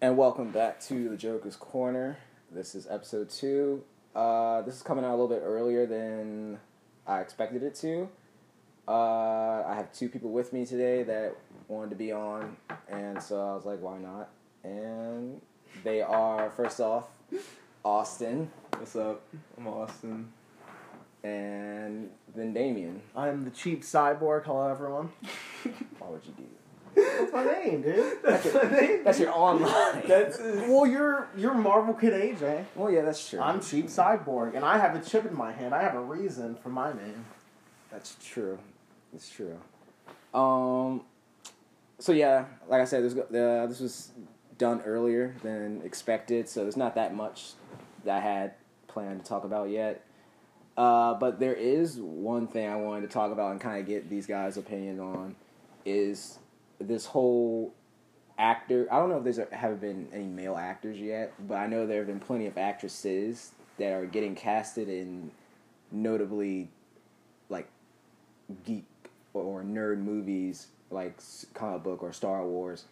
And welcome back to the Joker's Corner. This is episode two. Uh, this is coming out a little bit earlier than I expected it to. Uh, I have two people with me today that wanted to be on, and so I was like, why not? And they are, first off, Austin What's up? I'm Austin. and then Damien. I'm the cheap cyborg. Hello, everyone. Why would you do that? That's my name, dude. That's your, that's your online. That's well, you're you're Marvel Kid AJ. well, yeah, that's true. I'm cheap cyborg, and I have a chip in my hand. I have a reason for my name. That's true. It's true. Um. So yeah, like I said, this uh, this was done earlier than expected, so there's not that much that I had planned to talk about yet. Uh, but there is one thing I wanted to talk about and kind of get these guys' opinion on is this whole actor. I don't know if there's haven't been any male actors yet, but I know there have been plenty of actresses that are getting casted in notably like geek or nerd movies like comic book or Star Wars,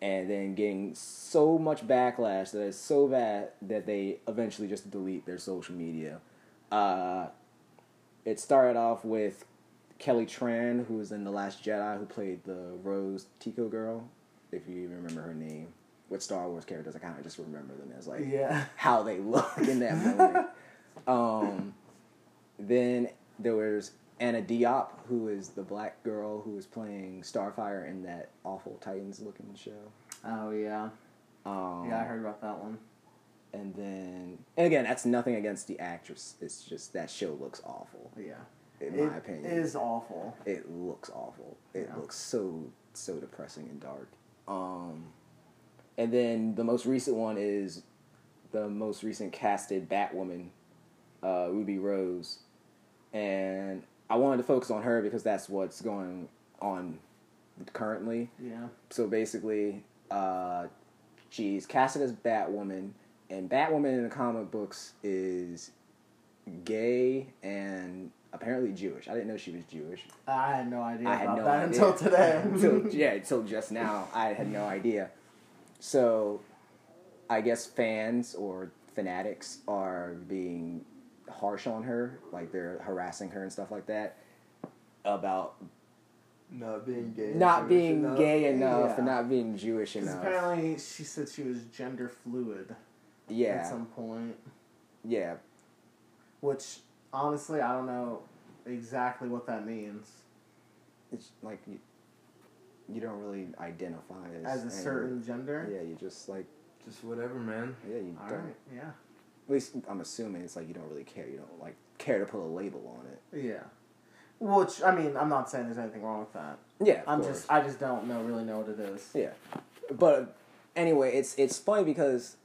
and then getting so much backlash that it's so bad that they eventually just delete their social media. Uh, it started off with Kelly Tran, who was in The Last Jedi, who played the Rose Tico girl, if you even remember her name. With Star Wars characters, I kind of just remember them as like Yeah. how they look in that moment. um, then there was Anna Diop, who is the black girl who was playing Starfire in that awful Titans looking show. Oh yeah. Um, Yeah, I heard about that one. And then, and again, that's nothing against the actress. It's just that show looks awful, Yeah. In It my opinion. is awful. It looks awful. It Yeah. looks so so depressing and dark. Um, and then the most recent one is the most recent casted Batwoman, uh, Ruby Rose, and I wanted to focus on her because that's what's going on currently. Yeah. So basically, uh, she's casted as Batwoman, and Batwoman in the comic books is gay and apparently Jewish. I didn't know she was Jewish. I had no idea I had about no that idea. until today. until yeah, until just now, I had no idea. So, I guess fans or fanatics are being harsh on her, like they're harassing her and stuff like that about not being gay. not being enough. gay enough Yeah. and not being Jewish enough. apparently she said she was gender fluid Yeah. at some point, yeah. which honestly I don't know exactly what that means. It's like you, you don't really identify as As a any- certain gender. Yeah, you just like Just whatever, man. yeah, you All don't. right. Yeah. At least I'm assuming it's like you don't really care. You don't like care to put a label on it. Yeah. Which I mean, I'm not saying there's anything wrong with that. Yeah, of I'm course. just I just don't know really know what it is. Yeah, but anyway, it's it's funny because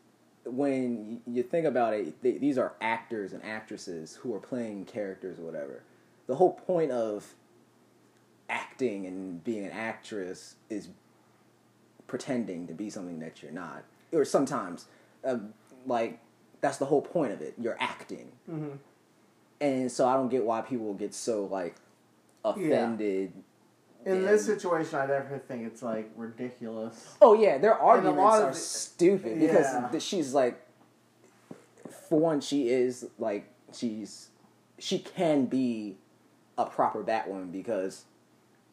when you think about it, th these are actors and actresses who are playing characters or whatever. The whole point of acting and being an actress is pretending to be something that you're not, or sometimes, um, like that's the whole point of it. You're acting, Mm-hmm. and so I don't get why people get so like offended. In this situation, I definitely think it's like ridiculous. Oh yeah, their a arguments lot of are the- stupid because Yeah. she's like, for one, she is like she's she can be a proper Batwoman because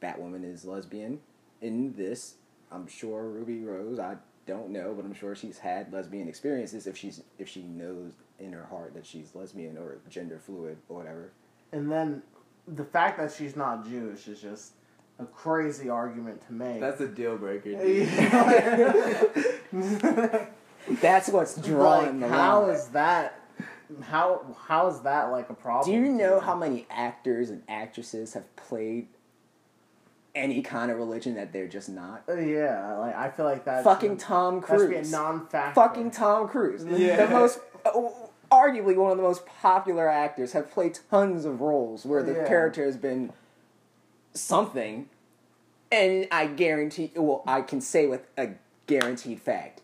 Batwoman is lesbian in this. I'm sure Ruby Rose. I don't know, but I'm sure she's had lesbian experiences if she's if she knows in her heart that she's lesbian or gender fluid or whatever. And then the fact that she's not Jewish is just a crazy argument to make. That's a deal breaker. Dude. That's what's drawing like, the how line. is that? How how is that like a problem? Do you to know how many actors and actresses have played any kind of religion that they're just not? Uh, yeah, like I feel like that. Fucking Tom That should be a Cruise. non-factor. Fucking Tom Cruise. Yeah. The most, uh, arguably one of the most popular actors, have played tons of roles where the Yeah. character has been something, and I guarantee, well, I can say with a guaranteed fact,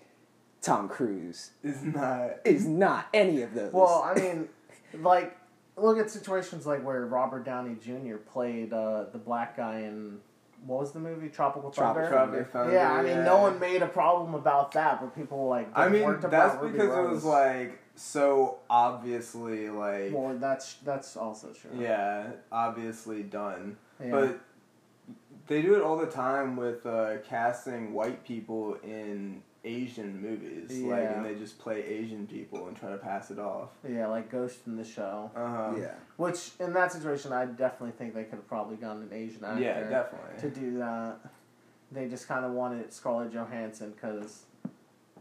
Tom Cruise It's not. is not any of those. Well, I mean, like look at situations like where Robert Downey Jr. played uh, the black guy in what was the movie Tropical Tropical Thunder? Thunder. Thunder. Yeah, I mean, no one made a problem about that, but people like. I mean, that's about Ruby because it Rose. was like so obviously like Well, that's that's also true. yeah, obviously done. Yeah. But they do it all the time with uh, casting white people in Asian movies, like, and they just play Asian people and try to pass it off. yeah, like Ghost in the Shell. Uh huh. yeah. Which in that situation, I definitely think they could have probably gotten an Asian actor Yeah, definitely. to do that. They just kind of wanted Scarlett Johansson because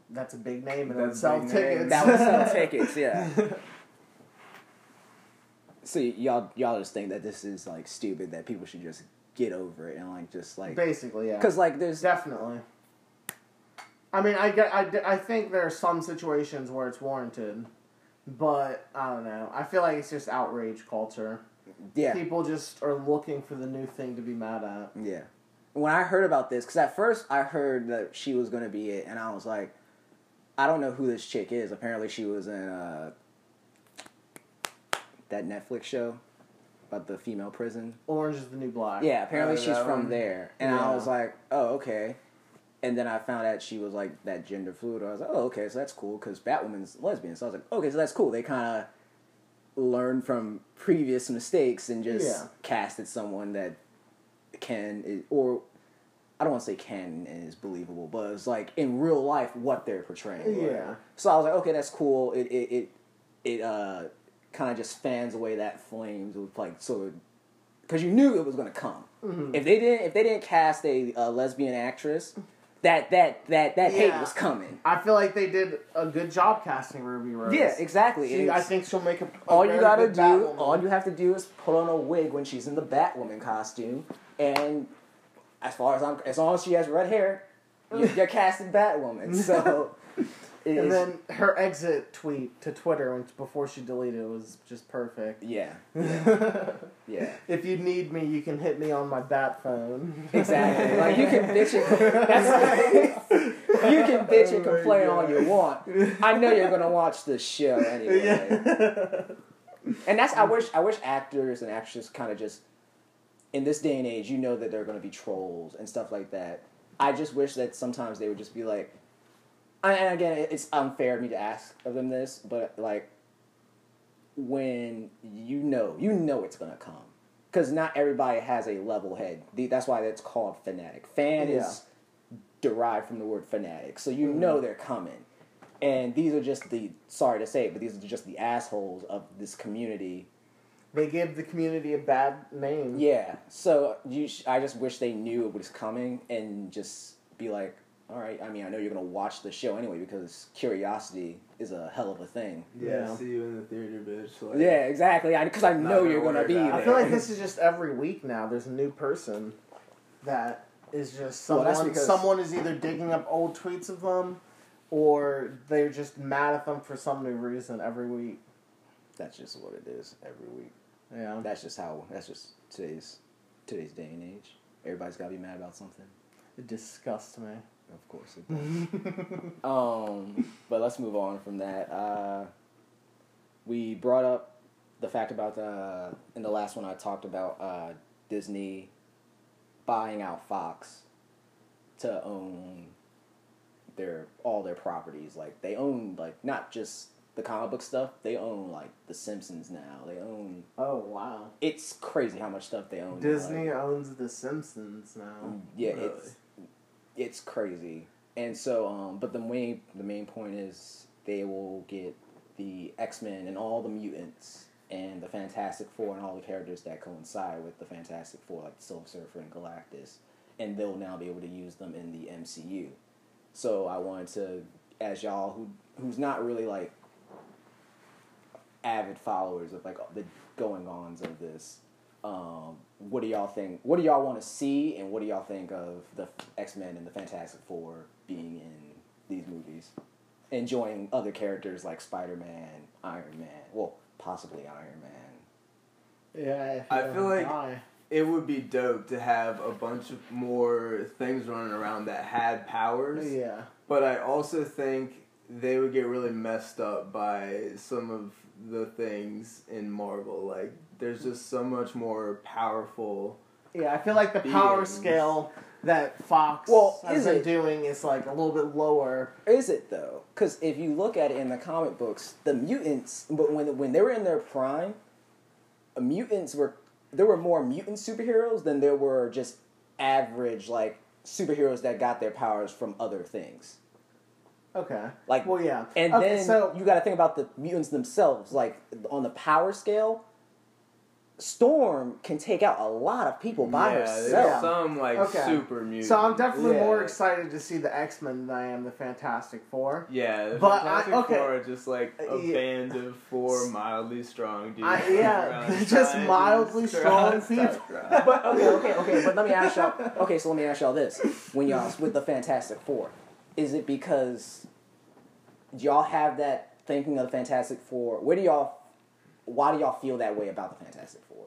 that's a big name and it would That's sell tickets. That would sell tickets, yeah. So y'all y'all just think that this is like stupid that people should just get over it and like just like Basically, yeah. because like there's Definitely. I mean, I, get, I, I think there are some situations where it's warranted, but I don't know. I feel like it's just outrage culture. yeah People just are looking for the new thing to be mad at. yeah. When I heard about this, because at first I heard that she was gonna be it, and I was like, I don't know who this chick is. Apparently, she was in uh, that Netflix show about the female prison. Orange is the new black. Yeah, apparently she's from one? there, and I was like, oh okay. And then I found out she was like that gender fluid. I was like, oh okay, so that's cool because Batwoman's lesbian. So I was like, okay, so that's cool. They kind of learned from previous mistakes and just Yeah. casted someone that can or I don't want to say can and is believable, but it's like in real life what they're portraying. Yeah. So I was like, okay, that's cool. It it it, it uh kind of just fans away that flames with like so because you knew it was going to come. Mhm. If they didn't if they didn't cast a, uh lesbian actress, that that that that hate was coming. I feel like they did a good job casting Ruby Rose. Yeah, exactly. She, I think she'll make a. a all you gotta do, Batwoman. all you have to do is put on a wig when she's in the Batwoman costume, and as far as I'm, as long as she has red hair, you- you're casting Batwoman. So, it And is- then her exit tweet to Twitter when, before she deleted it was just perfect. yeah, yeah, If you need me, you can hit me on my bat phone. exactly. like you can bitch and that's you can bitch and Oh complain all you want. I know you're gonna watch the show anyway. yeah. And that's I wish I wish actors and actresses kind of just in this day and age, you know that there are going to be trolls and stuff like that. I just wish that sometimes they would just be like, and again, it's unfair of me to ask of them this, but like when you know you know it's to come because not everybody has a level head. That's why it's called fanatic. Fan is derived from the word fanatic, so you mm-hmm. know they're coming. And these are just the sorry to say, it, but these are just the assholes of this community They give the community a bad name. yeah. So you, sh- I just wish they knew it was coming and just be like, all right. I mean, I know you're gonna watch the show anyway because curiosity is a hell of a thing. Yeah, Yeah. see you in the theater, bitch. Like, Yeah, exactly. Because I, know gonna you're gonna be there. I feel like this is just every week now. There's a new person that is just Well, someone. that's because- someone is either digging up old tweets of them, or they're just mad at them for some new reason every week. That's just what it is every week. Yeah. That's just how. That's just today's today's day and age. Everybody's gotta be mad about something. It disgusts me. Of course it does. Um, but let's move on from that. Uh, we brought up the fact about the in the last one I talked about uh, Disney buying out Fox to own their all their properties. Like they own like not just the comic book stuff. They own like The Simpsons now. They own. Oh wow. It's crazy how much stuff they own. Disney Like, owns The Simpsons now. yeah, Really? it's it's crazy. And so, um, but the main the main point is they will get the X Men and all the mutants and the Fantastic Four and all the characters that coincide with the Fantastic Four, like Silver Surfer and Galactus, and they'll now be able to use them in the MCU. So I wanted to, as y'all who who's not really like avid followers of like the going ons of this. Um, what do y'all think? What do y'all want to see, and what do y'all think of the X Men and the Fantastic Four being in these movies? Enjoying other characters like Spider Man, Iron Man, well, possibly Iron Man. Yeah. I feel wanna like- die. It would be dope to have a bunch of more things running around that had powers. Yeah. But I also think they would get really messed up by some of the things in Marvel. Like, there's just so much more powerful Yeah, I feel like the power scale that Fox Well, has is been it- doing is like a little bit lower. Is it though? Because if you look at it in the comic books, the mutants, but when when they were in their prime, uh, mutants were there were more mutant superheroes than there were just average like superheroes that got their powers from other things. Okay. Like, well, yeah. And okay, then so you got to think about the mutants themselves. Like on the power scale, Storm can take out a lot of people by yeah, herself. There's some like Okay. super mutants. so I'm definitely Yeah. more excited to see the X Men than I am the Fantastic Four. Yeah, the But I- Fantastic okay. Four are just like a yeah. band of four mildly strong dudes. I- yeah, just mildly start- strong start people. but okay, okay, okay. But let me ask y'all. Okay, so let me ask y'all this: When y'all with the Fantastic Four, is it because do y'all have that thinking of the Fantastic Four? Where do y'all? Why do y'all feel that way about the Fantastic Four?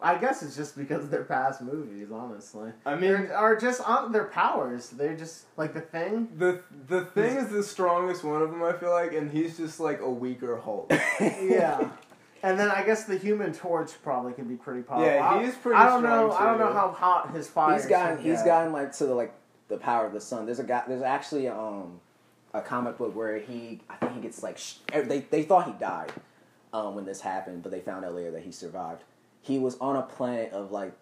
I guess it's just because of their past movies, honestly. I mean, They're, are just on their powers. They're just like the thing. the the thing is the strongest one of them. I feel like, and he's just like a weaker Hulk. Yeah. And then I guess the Human Torch probably can be pretty powerful. Yeah, he's pretty I don't know. strong, I don't know how hot his fire. he's gotten should he's get. gotten like to the like the power of the sun. There's a guy. There's actually um a comic book where he I think he gets like sh- they they thought he died um when this happened, but they found out later that he survived. He was on a planet of like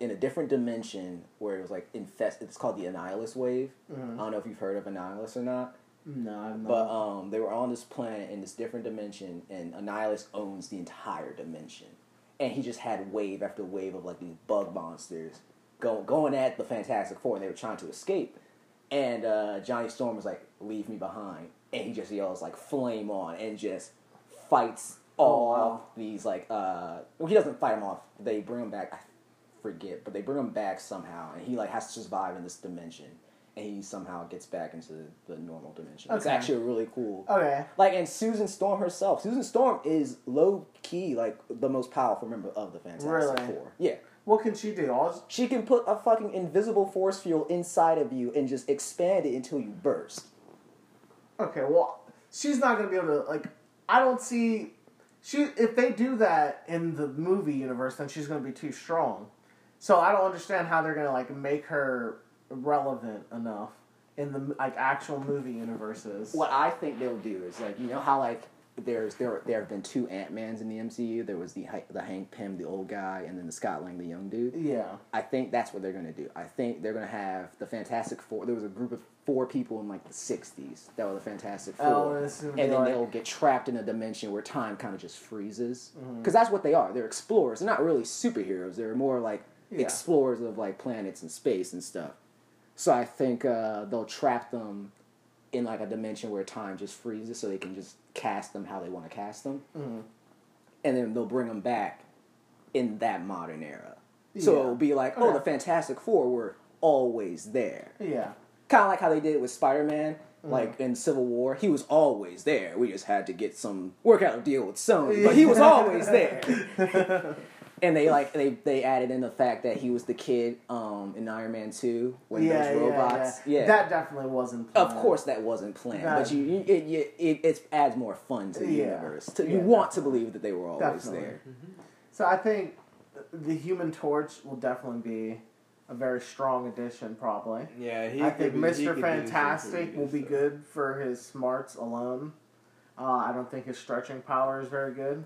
in a different dimension where it was like infest. It's called the Annihilus wave. Mhm. I don't know if you've heard of Annihilus or not. No, I'm not. But um, they were on this planet in this different dimension, and Annihilus owns the entire dimension. And he just had wave after wave of like these bug monsters go, going at the Fantastic Four, and they were trying to escape. And uh, Johnny Storm was like, "Leave me behind," and he just yells like, "Flame on!" and just fights Oh, all wow. these like. Uh, well, he doesn't fight them off. They bring him back. I forget, but they bring him back somehow, and he like has to survive in this dimension. And he somehow gets back into the normal dimension. It's actually really cool. okay. Like, and Susan Storm herself. Susan Storm is low key, like, the most powerful member of the Fantastic Really? Four. Yeah. What can she do? All She can put a fucking invisible force field inside of you and just expand it until you burst. Okay, well, she's not gonna be able to like. I don't see she if they do that in the movie universe, then she's gonna be too strong. So I don't understand how they're gonna like make her relevant enough in the like actual movie universes. What I think they'll do is, like, you know how, like, there's there there have been two Ant Mans in the MCU. There was the the Hank Pym, the old guy, and then the Scott Lang, the young dude. Yeah. I think that's what they're gonna do. I think they're gonna have the Fantastic Four. There was a group of four people in like the '60s that were the Fantastic Four, Oh, this and then they'll get trapped in a dimension where time kind of just freezes. Because that's what they are. They're explorers. They're not really superheroes. They're more like Yeah. explorers of like planets and space and stuff. So I think uh, they'll trap them in like a dimension where time just freezes, so they can just cast them how they want to cast them, Mhm. and then they'll bring them back in that modern era. So Yeah. it'll be like, oh, the Fantastic Four were always there. Yeah. Kind of like how they did it with Spider Man, Mm-hmm. like in Civil War. He was always there. We just had to get some workout deal with Sony, but he was always there. And they like they they added in the fact that he was the kid um, in Iron Man Two when yeah, those robots. yeah, Yeah, That definitely wasn't. of course that wasn't planned, That- but you, you it, you it, it adds more fun to the Yeah. universe. To, Yeah, you want to believe that they were always Definitely. there. So I think the Human Torch will definitely be a very strong addition, probably. Yeah, he I could think be- Mr. could Fantastic will be stuff. good for his smarts alone. Uh, I don't think his stretching power is very good.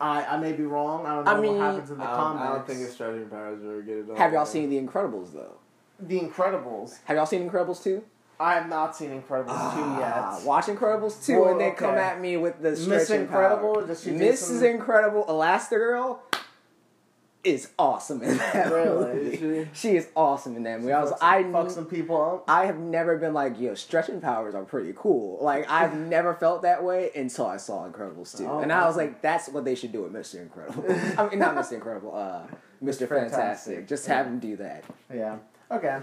I, I may be wrong. I don't know I mean, what happens in the I don't, comics. I don't think his stretching power is very good at all. Have y'all seen The Incredibles though? The Incredibles. Have y'all seen Incredibles two? I have not seen Incredibles Ah, 2 yet. Watch Incredibles 2 Well, and then okay. come at me with the Miss stretching Incredible, power. does she do Mrs. Incredible Elastigirl is awesome in that Really? movie. Is She is awesome in that movie. I was Fuck I some, fuck some people up. I have never been like, yo, stretching powers are pretty cool. Like I've never felt that way until I saw Incredibles 2. Oh, and I was like, that's what they should do with Mr. Incredible. I mean not Mr. Incredible, uh Mr. Fantastic. Fantastic. Just have him do that. Yeah. Okay.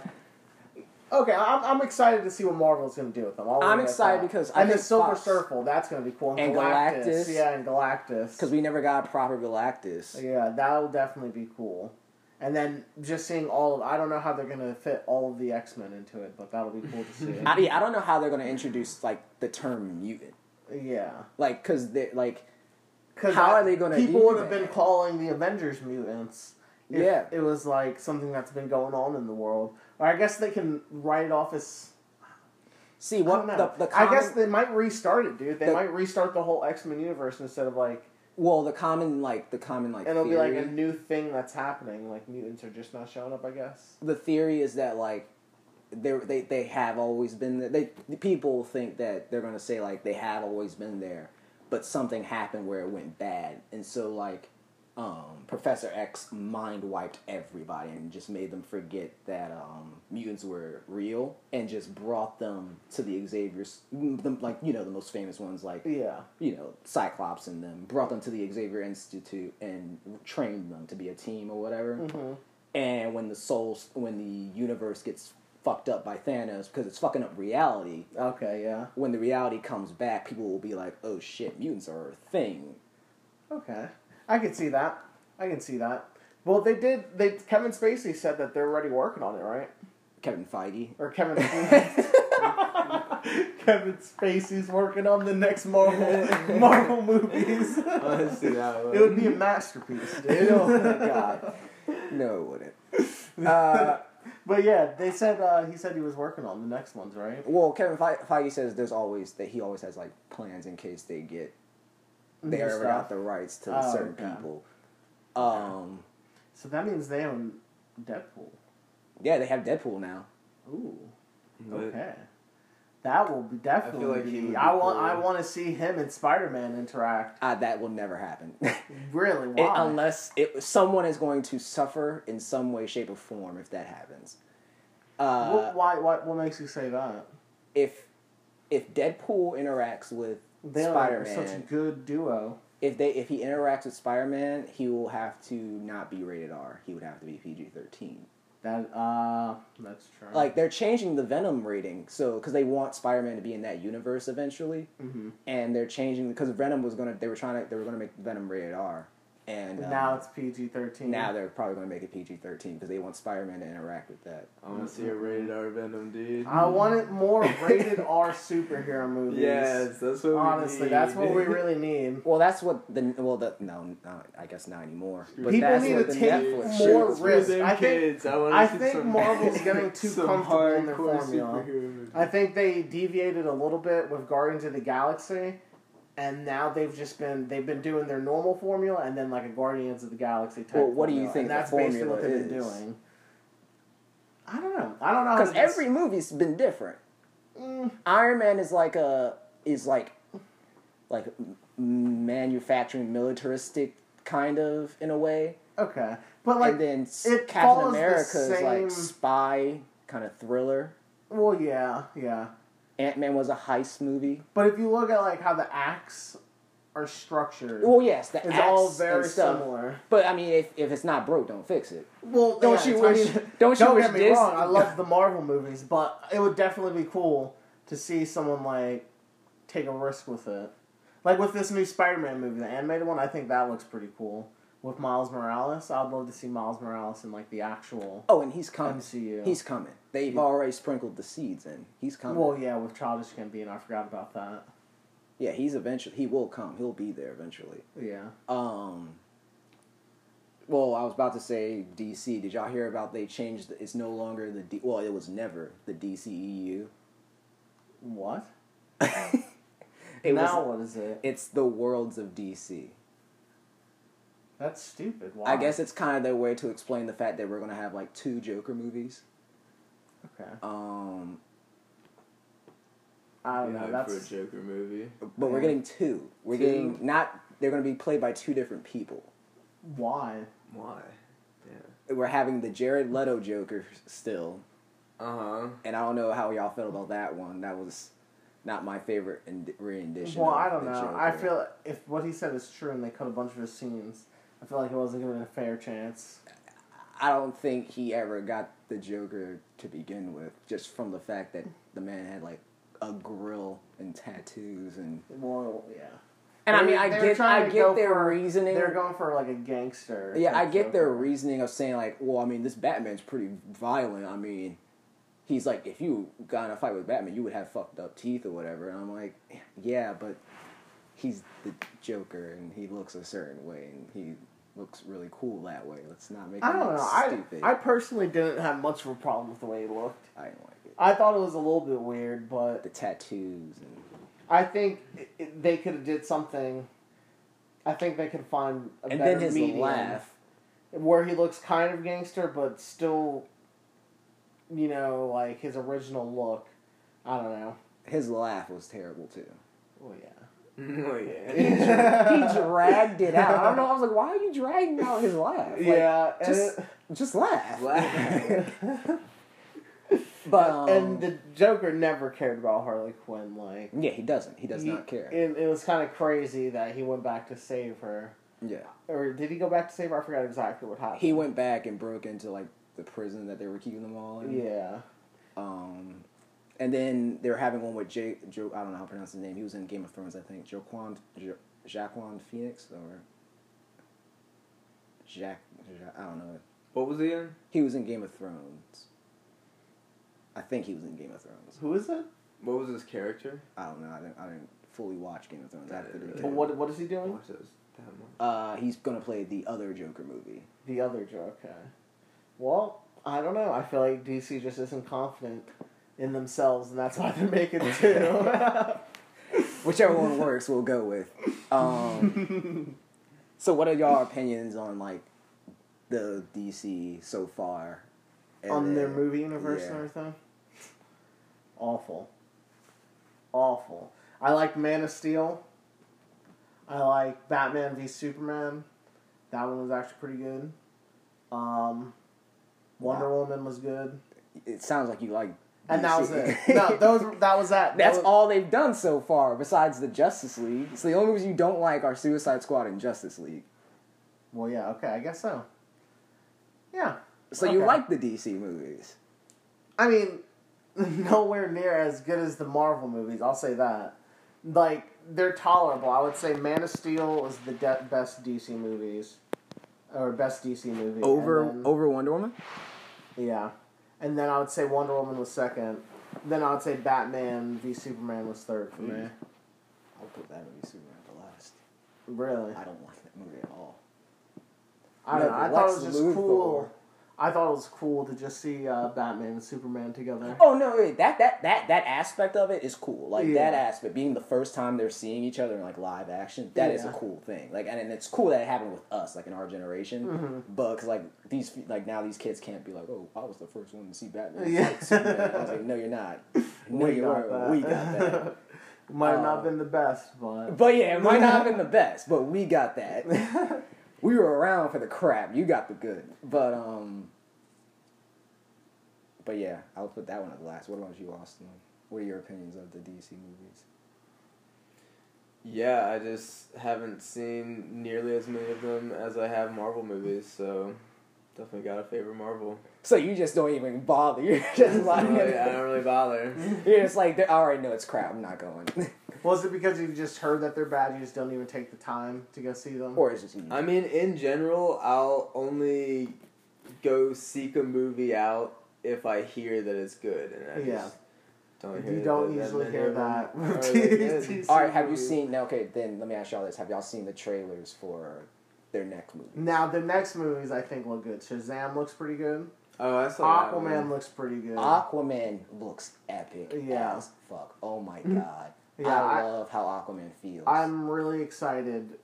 Okay, I'm, I'm excited to see what Marvel's going to do with them. I'll I'm leave it at excited that. because I and the Silver Fox- Surfer, that's going to be cool. And Galactus, Galactus. yeah, and Galactus. Because we never got a proper Galactus. Yeah, that'll definitely be cool. And then just seeing all of, I don't know how they're going to fit all of the X Men into it, but that'll be cool to see. I, yeah, I don't know how they're going to introduce like the term mutant. yeah. Like, cause they like Because How are they gonna People would have been calling the Avengers mutants, Yeah. it was like something that's been going on in the world. Or I guess they can write it off as See I what the the I common, guess they might restart it, dude. They The- might restart the whole X Men universe instead of like well the common like the common like And it'll be like a new thing that's happening. Like mutants are just not showing up. I guess. the theory is that like they they they have always been there. They the people think that they're gonna say like they have always been there, but something happened where it went bad, and so like um, Professor X mind wiped everybody and just made them forget that um, mutants were real, and just brought them to the Xavier's, the, like you know the most famous ones like Yeah. you know, Cyclops and them, brought them to the Xavier Institute and trained them to be a team or whatever. Mm-hmm. And when the souls, when the universe gets fucked up by Thanos because it's fucking up reality, Okay. Yeah. when the reality comes back, people will be like, "Oh shit, mutants are a thing." Okay. I can see that. I can see that. Well, they did. They Kevin Spacey said that they're already working on it, right? Kevin Feige. Or Kevin. Kevin Spacey's working on the next Marvel Marvel movies. I see that one. It would be a masterpiece, dude. oh my god. No, it wouldn't. Uh, But yeah, they said uh, he said he was working on the next ones, right? well, Kevin Fe- Feige says there's always that he always has like plans in case they get they New ever stuff. got the rights to Oh, certain okay. people. Um, So that means they own Deadpool. yeah, they have Deadpool now. Ooh, But okay. That will be definitely. like he be, I want. cool. I want to see him and Spider Man interact. Uh, that will never happen. Really? It- Why? unless it, someone is going to suffer in some way, shape, or form if that happens. Uh, what, why? What? What makes you say that? if if Deadpool interacts with They are such a good duo. if they if he interacts with Spider Man, he will have to not be rated R. He would have to be PG thirteen. That uh, that's true. Like they're changing the Venom rating, so because they want Spider Man to be in that universe eventually, hmm and they're changing because Venom was gonna they were trying to they were gonna make Venom rated R, and um, now it's PG thirteen. now they're probably gonna make it PG thirteen because they want Spider Man to interact with that. I want to see a rated R Venom, dude. I wanted more rated R superhero movies. Yes, that's what we honestly, that's what we really need. Well, that's what the well the no, no I guess not anymore. But People that's need what to take Netflix more shows. For risk. them I think- kids. I, wanna I see think some- Marvel's getting too comfortable in their hardcore formula. I think they deviated a little bit with Guardians of the Galaxy, and now they've just been they've been doing their normal formula and then like a Guardians of the Galaxy type. Well, what do you formula, think And that's basically formula what they've been doing. I don't know. I don't know. Because every movie's been different. Mm, Iron Man is like a is like like manufacturing militaristic kind of in a way, okay, but like, and then it Captain follows the America is like spy kind of thriller. well, yeah, yeah. Ant Man was a heist movie. But if you look at like how the acts are structured, Well, yes, the it's acts all very stuff. similar. But I mean, if, if it's not broke, don't fix it. Well, Don't yeah, you wish- I mean, don't you wish get me this- wrong. I love the Marvel movies, but it would definitely be cool to see someone like take a risk with it. Like with this new Spider-Man movie, the animated one. I think that looks pretty cool. With Miles Morales, I'd love to see Miles Morales in like the actual Oh, and he's coming. MCU. He's coming. They've Yeah. already sprinkled the seeds in. He's coming. well, yeah, with Childish Gambino. I forgot about that. yeah, he's eventually. He will come. He'll be there eventually. Yeah. Um. Well, I was about to say DC. Did y'all hear about they changed? The, it's no longer the D. Well, it was never the DCEU. What? it now was. what is it? It's the worlds of DC. That's stupid. Why? I guess it's kind of their way to explain the fact that we're gonna have like two Joker movies. Okay. Um, I don't Be know. That's for a Joker movie. but we're getting two. We're Two? getting not. They're gonna be played by two different people. why. Why? Yeah. We're having the Jared Leto Joker still, Uh huh. and I don't know how y'all feel about that one. That was not my favorite rendition. Well, of I don't the know. I feel if what he said is true and they cut a bunch of his scenes, I feel like it wasn't given a fair chance. I don't think he ever got the Joker to begin with, just from the fact that the man had like a grill and tattoos and. Well, yeah. And I They- mean, I they were get, I get their for- reasoning. They're going for like a gangster. Yeah, I get their reasoning of saying like, well, I mean, this Batman's pretty violent. I mean, he's like, if you got in a fight with Batman, you would have fucked up teeth or whatever. And I'm like, yeah, but he's the Joker and he looks a certain way and he looks really cool that way. Let's not make I it don't look know. Stupid. I personally didn't have much of a problem with the way he looked. I didn't like it. I thought it was a little bit weird, but The tattoos and I think it, it- they could have did something. I think they could find a and better then his medium laugh. where he looks kind of gangster, but still, you know, like his original look. I don't know. His laugh was terrible too. Oh yeah. Oh yeah. he dragged it out. I don't know. I was like, why are you dragging out his laugh? Like, yeah, just- it- just laugh. Laugh. But um, and the Joker never cared about Harley Quinn. Like yeah, he doesn't. He does he- not care. It, it was kind of crazy that he went back to save her, yeah, or did he go back to save her? I forgot exactly what happened. he went back and broke into like the prison that they were keeping them all in. Yeah. Um, and then they were having one with Jake. Joe, I don't know how to pronounce his name. He was in Game of Thrones, I think. Joaquin, jo, Jaquan Phoenix or Jack. Ja- I don't know. What was he in? He was in Game of Thrones. I think he was in Game of Thrones. Who is it? What was his character? I don't know. I didn't. I didn't fully watch Game of Thrones after the But weekend. what what is he doing? Watch those. Uh, he's gonna play the other Joker movie. The other Joker. Okay. Well, I don't know. I feel like DC just isn't confident in themselves, and that's why they're making two. Whichever one works, we'll go with. Um, so, what are y'all opinions on like the DC so far? And On their movie universe yeah. and everything. Awful. Awful. I like Man of Steel. I like Batman v Superman. That one was actually pretty good. Um, Wonder Wow. Woman was good, It sounds like you like. And that was it. No, those that was that. That's Those- all they've done so far, besides the Justice League. So the only movies you don't like are Suicide Squad and Justice League. Well, yeah. Okay, I guess so. Yeah. So you like the DC movies? I mean, nowhere near as good as the Marvel movies. I'll say that. Like they're tolerable. I would say Man of Steel is the de- best DC movies, or best DC movie Over then- over Wonder Woman. Yeah, and then I would say Wonder Woman was second. Then I would say Batman v Superman was third for me. I'll put that movie Superman for last. Really, I don't like that movie at all. I don't know. No, I thought it was just Luthor. cool. I thought it was cool to just see uh, Batman and Superman together. Oh no, wait, that that that that aspect of it is cool. Like Yeah. that aspect, being the first time they're seeing each other in like live action, that is Yeah. a cool thing. Like, and, and it's cool that it happened with us, like in our generation. Mhm. But cause like these, like now these kids can't be like, oh, I was the first one to see Batman. Yeah. Like, Superman. I was like, no, you're not. No, We you weren't. We got that. Might have Uh, not been the best, but But yeah, it might not have been the best, but we got that. We were around for the crap. You got the good. But um. But yeah, I'll put that one at the last. What about you, Austin? What are your opinions of the DC movies? Yeah, I just haven't seen nearly as many of them as I have Marvel movies, so definitely gotta favor Marvel. So you just don't even bother. You're just like, Really, I don't really bother. you're just like, I already know it's crap. I'm not going. was it because you just heard that they're bad? You just don't even take the time to go see them. or it's just you. I mean, in general, I'll only go seek a movie out if I hear that it's good, and I Yeah. just don't hear you don't that usually hear that. that All right, have you seen? now, Okay, then let me ask y'all this: Have y'all seen the trailers for their next movie? Now the next movies I think look good. Shazam looks pretty good. Oh, I saw that Aquaman one. looks pretty good. Aquaman looks epic Yeah. as fuck. Oh my god. Yeah, I I- love how Aquaman feels. I'm really excited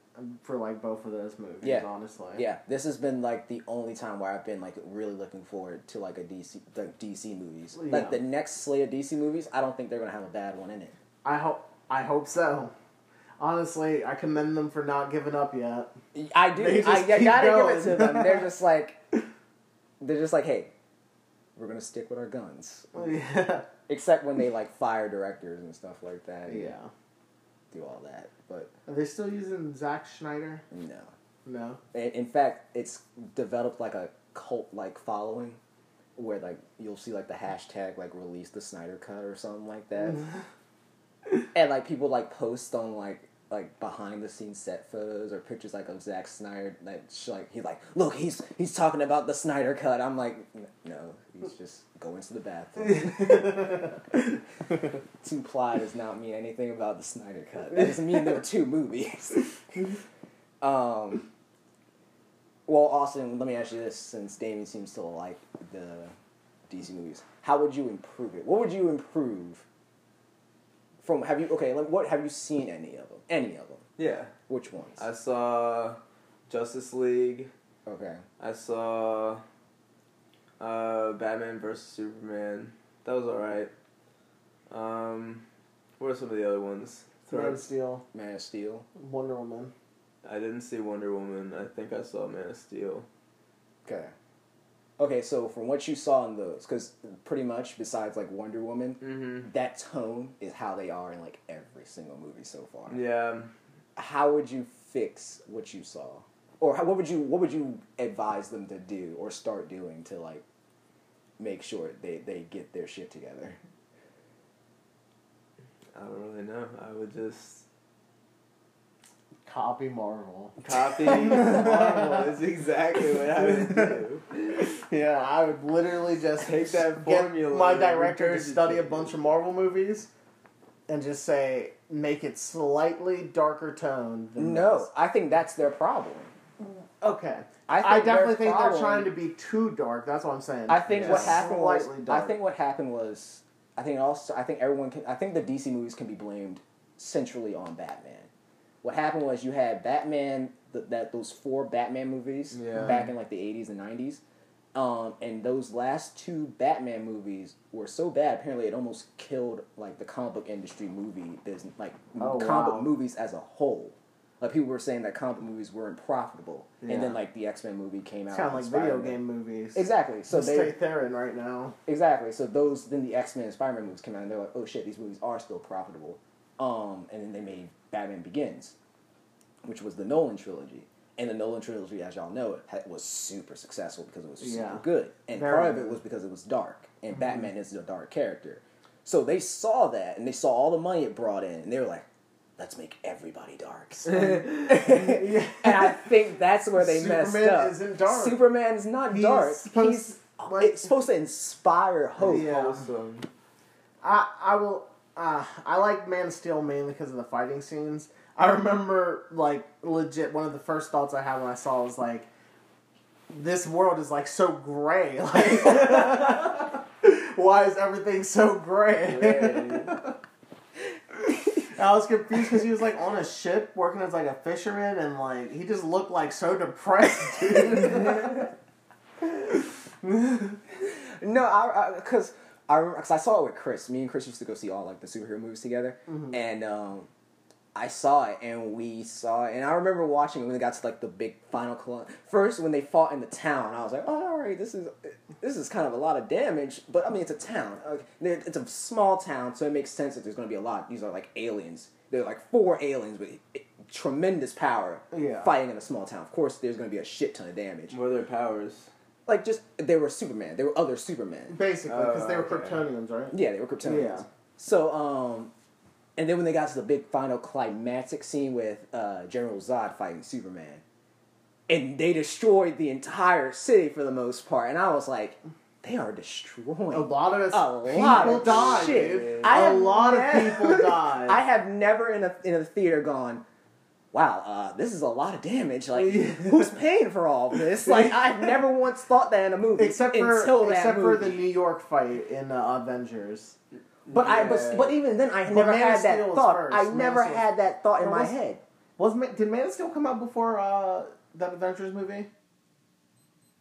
for like both of those movies. Yeah. honestly. yeah, this has been like the only time where I've been like really looking forward to like a DC the DC movies. Yeah. Like the next slate of DC movies, I don't think they're gonna have a bad one in it. I hope. I hope so. Honestly, I commend them for not giving up yet. I do. I, I gotta going. give it to them. They're just like they're just like, hey, we're gonna stick with our guns. Yeah. Except when they like fire directors and stuff like that. Yeah. Do all that, but Are they still using Zack Snyder? no. No. In, in fact, it's developed like a cult like following, where like you'll see like the hashtag like release the Snyder cut or something like that, and like people like post on like like behind the scenes set photos or pictures like of Zack Snyder like sh- like he's like look he's he's talking about the Snyder cut. I'm like no, he's just going to the bathroom. Two ply does not mean anything about the Snyder cut. That doesn't mean there were two movies. um, Well, Austin, let me ask you this: since Damien seems to like the DC movies, how would you improve it? What would you improve from? Have you okay? Like, what have you seen any of them? Any of them? Yeah. Which ones? I saw Justice League. okay. I saw uh, Batman vs Superman. That was alright. Um, what are some of the other ones? Man of Steel, Man of Steel. Wonder Woman. I didn't see Wonder Woman. I think I saw Man of Steel. Okay. Okay, so from what you saw in those, because pretty much besides like Wonder Woman, Mm-hmm. that tone is how they are in like every single movie so far. Yeah. How would you fix what you saw, or how, what would you what would you advise them to do or start doing to like make sure they they get their shit together? I don't really know. I would just Copy Marvel. copy Marvel. Is exactly what I would do. Yeah, I would literally just Take that get formula my director to study a bunch of Marvel movies and just say make it slightly darker tone. Than No, this. I think that's their problem. Okay. I, I, think their definitely think problem- they're trying to be too dark. That's what I'm saying. I think what happened was slightly I think what happened was I think also I think everyone can I think the DC movies can be blamed centrally on Batman. What happened was you had Batman th- that those four Batman movies Yeah. back in like the 80s and 90s. Um, and those last two Batman movies were so bad. Apparently, it almost killed like the comic book industry movie business, like Oh, comic wow. movies as a whole. Like people were saying that comic book movies weren't profitable, and then like the X Men movie came out. kind of like video Spider-Man. game movies. Exactly. So Just they stay Theron right now. Exactly. So those then the X Men and Spider Man movies came out and they're like, oh shit, these movies are still profitable. Um, and then they made Batman Begins, which was the Nolan trilogy. And the Nolan trilogy, as y'all know, it was super successful because it was super Yeah. good. And Very part of it was because it was dark. And mm-hmm. Batman is a dark character. So they saw that and they saw all the money it brought in, and they were like, let's make everybody dark. Yeah. and I think that's where they messed Superman up. isn't dark. Superman is not He's dark. supposed- He's like- it's supposed to inspire hope. Yeah. Wholesome. I I will. Uh, I like Man of Steel mainly because of the fighting scenes. I remember like legit one of the first thoughts I had when I saw it was like, this world is like so gray. Like, why is everything so gray? I was confused because he was like on a ship working as like a fisherman and like he just looked like so depressed, dude. No, I because I remember because I saw it with Chris. Me and Chris used to go see all like the superhero movies together, Mm-hmm. and um, I saw it and we saw it, and I remember watching it when they got to like the big final cl- first when they fought in the town. I was like, oh, all right, this is this is kind of a lot of damage, but I mean it's a town. Like, it's a small town, so it makes sense that there's going to be a lot. These are like aliens. They're like four aliens with tremendous power Yeah. fighting in a small town. Of course, there's going to be a shit ton of damage. What are their powers? Like just they were Superman. They were other Supermen. Basically, because they were Oh, okay. Kryptonians, right? Yeah, they were Kryptonians. Yeah. So, um, and then when they got to the big final climactic scene with uh, General Zod fighting Superman, and they destroyed the entire city for the most part, and I was like, they are destroying A lot of us, a people lot of died, shit. dude. I A have lot of people died. I have never in a in a theater gone. Wow, uh, this is a lot of damage. Like, who's paying for all this? Like, I've never once thought that in a movie except for except movie. for the New York fight in uh, Avengers. But I but, but even then I never Man had that thought. first. I Man never had that thought in Or my head. Was did Man of Steel come out before uh, that Avengers movie?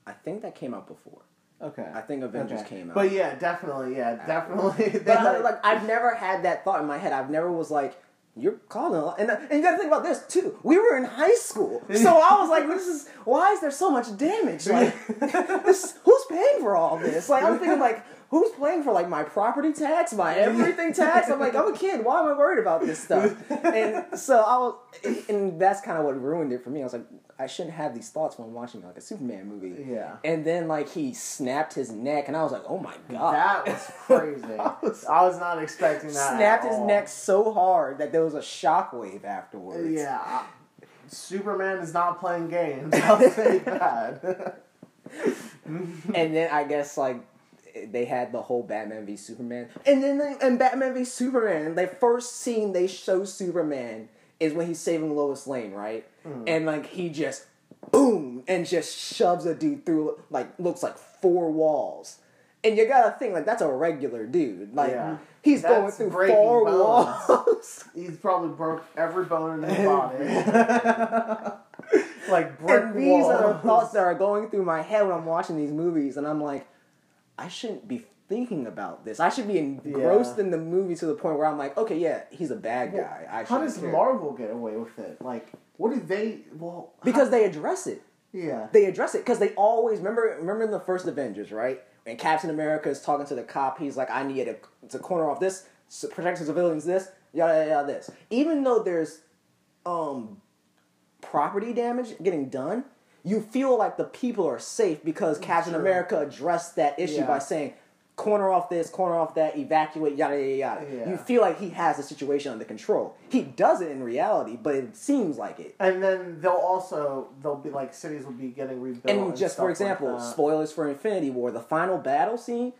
I think that came out before. Okay, I think Avengers Okay. came out. But yeah, definitely, yeah, definitely. But like I've never had that thought in my head. I've never was like, you're calling a lot. And, and you got to think about this too. We were in high school, so I was like, this is why is there so much damage? Like, this, who's paying for all this? Like I'm thinking like. Who's paying for like my property tax, my everything tax? I'm like, I'm a kid. Why am I worried about this stuff? And so I was, and that's kind of what ruined it for me. I was like, I shouldn't have these thoughts when watching like a Superman movie. Yeah. And then like he snapped his neck, and I was like, oh my god, that was crazy. I was not expecting that. snapped his all. neck so hard that there was a shockwave afterwards. Yeah. Superman is not playing games. I'll say that. And then I guess like they had the whole Batman v Superman, and then they, and Batman v Superman, the first scene they show Superman is when he's saving Lois Lane, right? Mm-hmm. And like he just boom, and just shoves a dude through like looks like four walls. And you gotta think like that's a regular dude. Like Yeah. he's going through four bones. walls. He's probably broke every bone in his body. like brick and these are the thoughts that are going through my head when I'm watching these movies, and I'm like, I shouldn't be thinking about this. I should be engrossed Yeah. in the movie to the point where I'm like, okay, yeah, he's a bad Well, guy. I How does care. Marvel get away with it? Like, what do they? Well, because they address it. yeah, They address it because they always remember. Remember in the first Avengers, right? And Captain America is talking to the cop. He's like, "I need to, to corner off this, s- protect the civilians. This, yada yada yada. This." Even though there's um property damage getting done, you feel like the people are safe because Captain Sure. America addressed that issue Yeah. by saying, "Corner off this, corner off that, evacuate, yada yada yada." Yeah. You feel like he has the situation under control. He does it in reality, but it seems like it. and then they'll also they'll be like cities will be getting rebuilt. And just stuff for example, that. spoilers for Infinity War, the final battle scene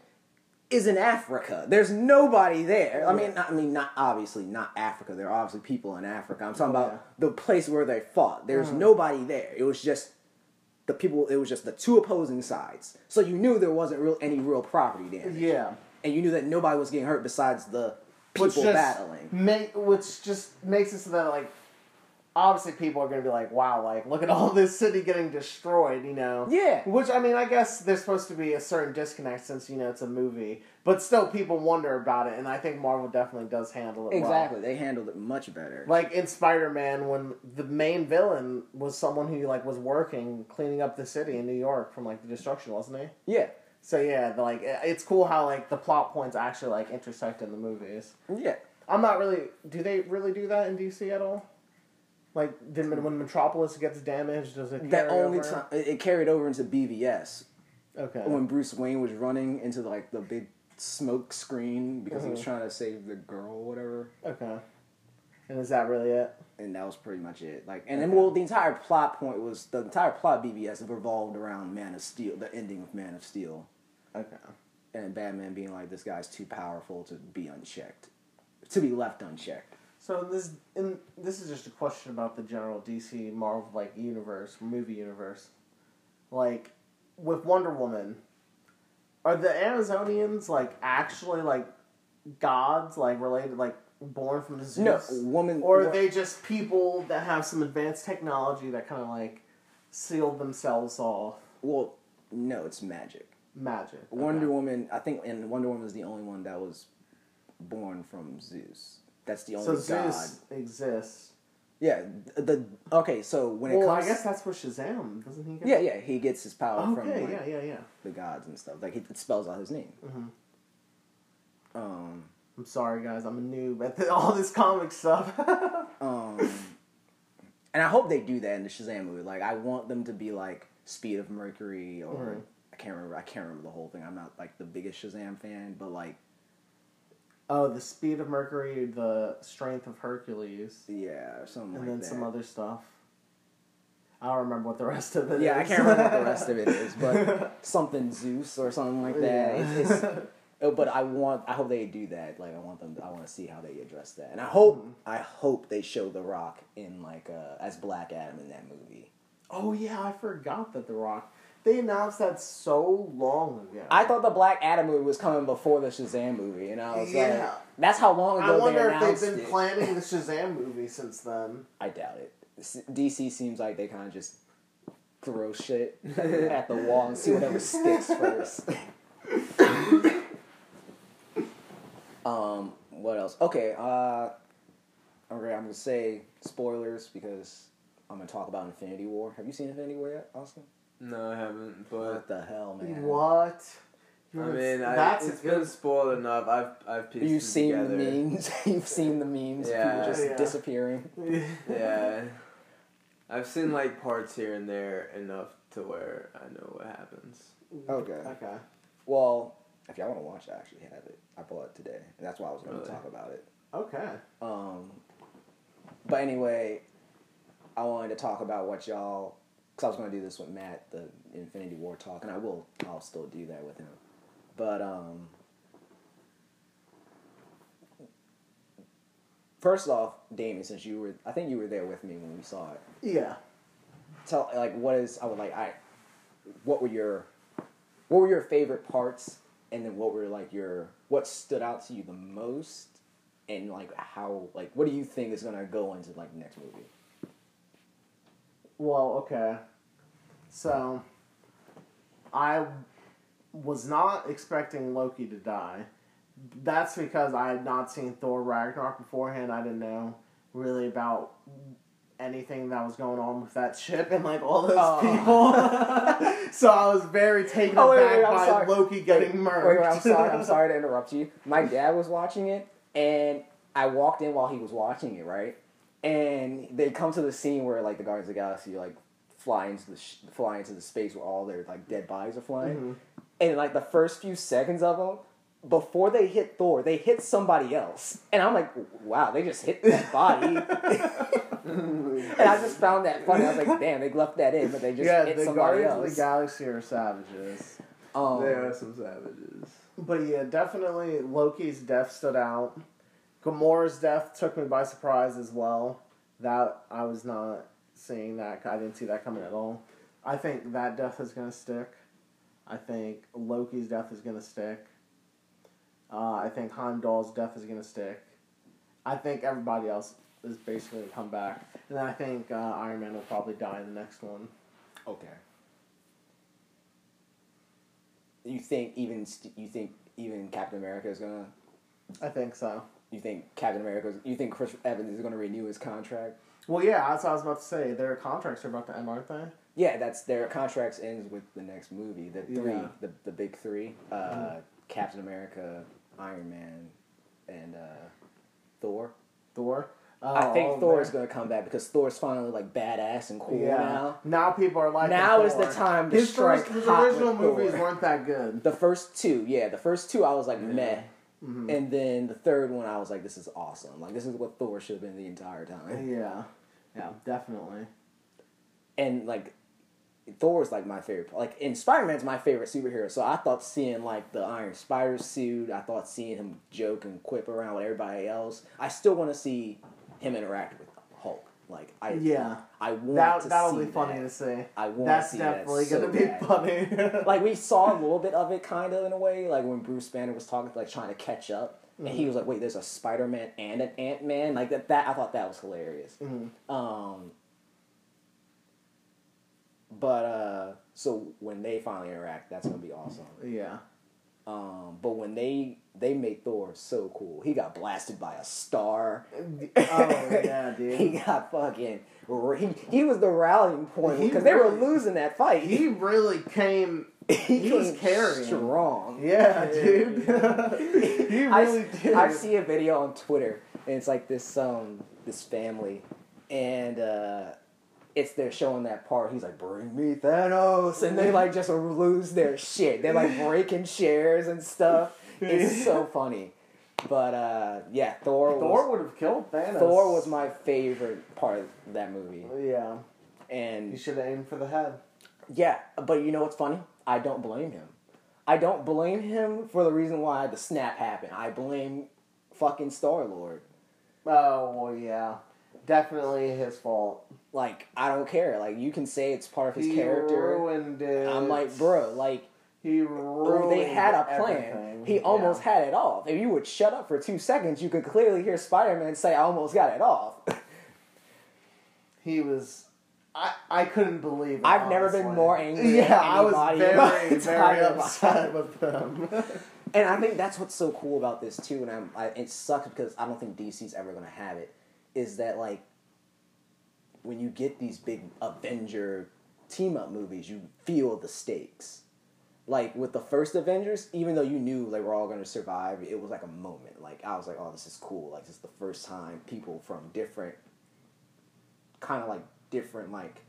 is in Africa. There's nobody there. I mean, not, I mean, not obviously not Africa. There are obviously people in Africa. I'm talking Yeah. about the place where they fought. There's Mhm. nobody there. It was just the people. It was just the two opposing sides. So you knew there wasn't real any real property damage. yeah, and you knew that nobody was getting hurt besides the people which just battling. Make, which just makes it so that like obviously people are going to be like, wow, like look at all this city getting destroyed, you know? Yeah. Which I mean, I guess there's supposed to be a certain disconnect since you know it's a movie, but still people wonder about it, and I think Marvel definitely does handle it well. Exactly. They handled it much better. Like in Spider Man, when the main villain was someone who like was working cleaning up the city in New York from like the destruction, wasn't he? yeah. So yeah, the, like it's cool how like the plot points actually like intersect in the movies. Yeah. I'm not really. Do they really do that in DC at all? Like, did, when Metropolis gets damaged, does it That only over? time it carried over into BVS. Okay. when Bruce Wayne was running into like the big smoke screen because he was Mhm. trying to save the girl or whatever. Okay. And is that really it? And that was pretty much it. Like, and then well, the entire plot point was the entire plot of BVS revolved around Man of Steel, the ending of Man of Steel, Okay. and Batman being like, "This guy's too powerful to be unchecked, to be left unchecked." So this and this is just a question about the general DC Marvel like universe, movie universe. Like with Wonder Woman, are the Amazonians like actually like gods, like related, like born from Zeus? No, woman, Or are they just people that have some advanced technology that kind of like sealed themselves off? well, no, it's magic. Magic. Wonder Okay. Woman, I think, and Wonder Woman was the only one that was born from Zeus. That's the So only god. Zeus exists. Yeah. The okay. So when it Well, comes, I guess that's what Shazam doesn't he? Get? yeah, yeah, he gets his power from Okay. like, Yeah. Yeah. Yeah. the gods and stuff. Like it spells out his name. hmm Um, I'm sorry, guys. I'm a noob at the, all this comic stuff. um, and I hope they do that in the Shazam movie. Like I want them to be like Speed of Mercury or Mhm. I can't remember. I can't remember the whole thing. I'm not like the biggest Shazam fan, but like oh, the speed of Mercury, the strength of Hercules, yeah, or something and like then that. some other stuff. I don't remember what the rest of it yeah, I can't remember what the rest of it is, but something Zeus or something like that. Yeah. It's, it's, but I want, I hope they do that. Like, I want them, I want to see how they address that, and I hope, Mhm. I hope they show The Rock in like uh, as Black Adam in that movie. oh yeah, I forgot that The Rock. They announced that so long ago. I thought the Black Adam movie was coming before the Shazam movie, and I was like, that's how long ago I wonder they if they've been it. planning the Shazam movie since then. I doubt it. DC seems like they kind of just throw shit at the wall and see whatever sticks first. um, what else? Okay, uh, okay, I'm gonna say spoilers because I'm gonna talk about Infinity War. Have you seen Infinity War yet, Austin? No, I haven't. But What the hell, man? What? I mean, I, that's it's a good. been spoiled enough. I've I've pieced You've it seen together. the memes. You've seen the memes. Yeah. People just Yeah. disappearing. Yeah, I've seen like parts here and there enough to where I know what happens. Okay. Okay. Well, if y'all want to watch, I actually have it. I bought it today, and that's why I was going to Really? talk about it. Okay. Um, but anyway, I wanted to talk about what y'all, because I was going to do this with Matt, the Infinity War talk, and I will. I'll still do that with him. But um, first off, Damien, since you were, I think you were there with me when we saw it. Yeah. tell like what is I would like I what were your what were your favorite parts and then what were like your what stood out to you the most and like how like what do you think is gonna go into like the next movie? Well, okay. So, I was not expecting Loki to die. That's because I had not seen Thor Ragnarok beforehand. I didn't know really about anything that was going on with that ship and like all those Oh. people. so I was very taken Oh, wait, aback wait, by sorry. Loki getting Wait, murdered. Wait, wait, I'm sorry. I'm sorry to interrupt you. My dad was watching it, and I walked in while he was watching it, right? And they come to the scene where like the Guardians of the Galaxy like fly into the sh- fly into the space where all their like dead bodies are flying, Mhm. and like the first few seconds of them. Before they hit Thor, they hit somebody else, and I'm like, "Wow, they just hit that body." and I just found that funny. I was like, "Damn, they left that in, but they just yeah, hit the somebody Guardians of the Galaxy are savages. um, They are some savages. But yeah, definitely Loki's death stood out. Gamora's death took me by surprise as well. That I was not seeing that. I didn't see that coming at all. I think that death is gonna stick. I think Loki's death is gonna stick. Uh, I think Heimdall's death is gonna stick. I think everybody else is basically gonna come back, and then I think uh, Iron Man will probably die in the next one. Okay. You think even st- you think even Captain America is gonna? I think so. You think Captain America? You think Chris Evans is gonna renew his contract? Well, yeah, that's what I was about to say. Their contracts are about to end, aren't they? Yeah, that's their contracts ends with the next movie. The three, Yeah. the the big three: uh, Captain America, Iron Man, and uh, Thor. Thor. Uh, I think of Thor is gonna come back because Thor's finally like badass and cool Yeah. now. Now people are like. Now is the time to his strike First, his original movies Thor. weren't that good. The first two, yeah, the first two I was like meh. Mhm. And then the third one, I was like, "This is awesome! Like this is what Thor should have been the entire time." Yeah, yeah, definitely. And like, Thor is like my favorite. Like, and Spider Man's my favorite superhero. So I thought seeing like the Iron Spider suit, I thought seeing him joke and quip around with everybody else. I still want to see him interact with Hulk. Like, I Yeah, I want that to that'll see be funny that. to see. I want That's to see definitely so gonna be bad. funny. like we saw a little bit of it kind of in a way like when bruce banner was talking like trying to catch up and Mm-hmm. he was like wait there's a spider-man and an ant-man like that, that i thought that was hilarious Mhm. um but uh so when they finally interact that's gonna be awesome yeah, um but when they they made thor so cool he got blasted by a star oh yeah, dude. he got fucking he, he was the rallying point He because they were losing that fight He really came. he was came carrying. strong Yeah, dude. he I, did. I see a video on Twitter, and it's like this um this family, and uh, it's they're showing that part. He's like, "Bring me Thanos," and they like just lose their shit. They're like breaking chairs and stuff. It's so funny, but uh, yeah, Thor. Thor would have killed Thanos. Thor was my favorite part of that movie, Yeah, and you should have aimed for the head. yeah, but you know what's funny? I don't blame him. I don't blame him for the reason why the snap happened. I blame fucking Star Lord. Oh well, yeah, definitely his fault. Like I don't care. Like you can say it's part of his he character. ruined it. I'm like, bro, like he oh, ruined. they had a plan. everything. He almost Yeah. had it off. If you would shut up for two seconds, you could clearly hear Spider-Man say, "I almost got it off." He was. I I couldn't believe. It, I've never been more angry Yeah, I was anybody in my very very upset with them. And I think that's what's so cool about this too. And I'm, I, it sucks because I don't think DC's ever going to have it. Is that like when you get these big Avenger team up movies, you feel the stakes. Like with the first Avengers, even though you knew they were all going to survive, it was like a moment. Like I was like, oh, this is cool. Like this is the first time people from different, kind of like different like.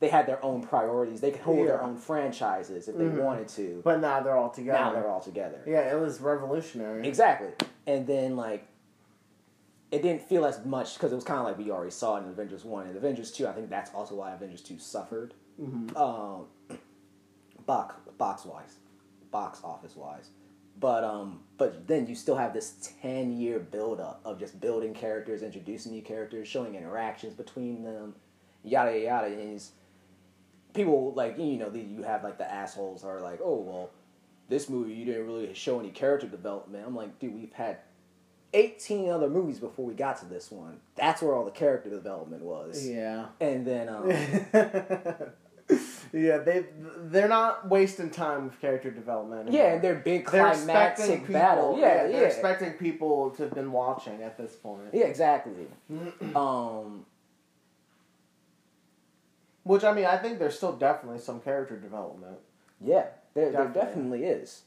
They had their own priorities. They could hold their own franchises if they Mhm. wanted to. but now they're all together. now they're all together. Yeah, it was revolutionary. Exactly. And then like it didn't feel as much because it was kind of like we already saw it in Avengers One and Avengers Two. I think that's also why Avengers Two suffered, Mhm. um, box box wise, box office wise. But um, but then you still have this ten year build up of just building characters, introducing new characters, showing interactions between them, yada yada. yada. And people like you know you have like the assholes are like, oh well, this movie you didn't really show any character development. I'm like, dude, we've had 18 other movies before we got to this one. That's where all the character development was. Yeah. And then um, yeah, they they're not wasting time with character development. yeah, anymore. big they're expecting climactic people. battle. Yeah, yeah, they're expecting people to have been watching at this point. yeah, exactly. um, Which I mean, I think there's still definitely some character development. Yeah, there, there Definitely. definitely is,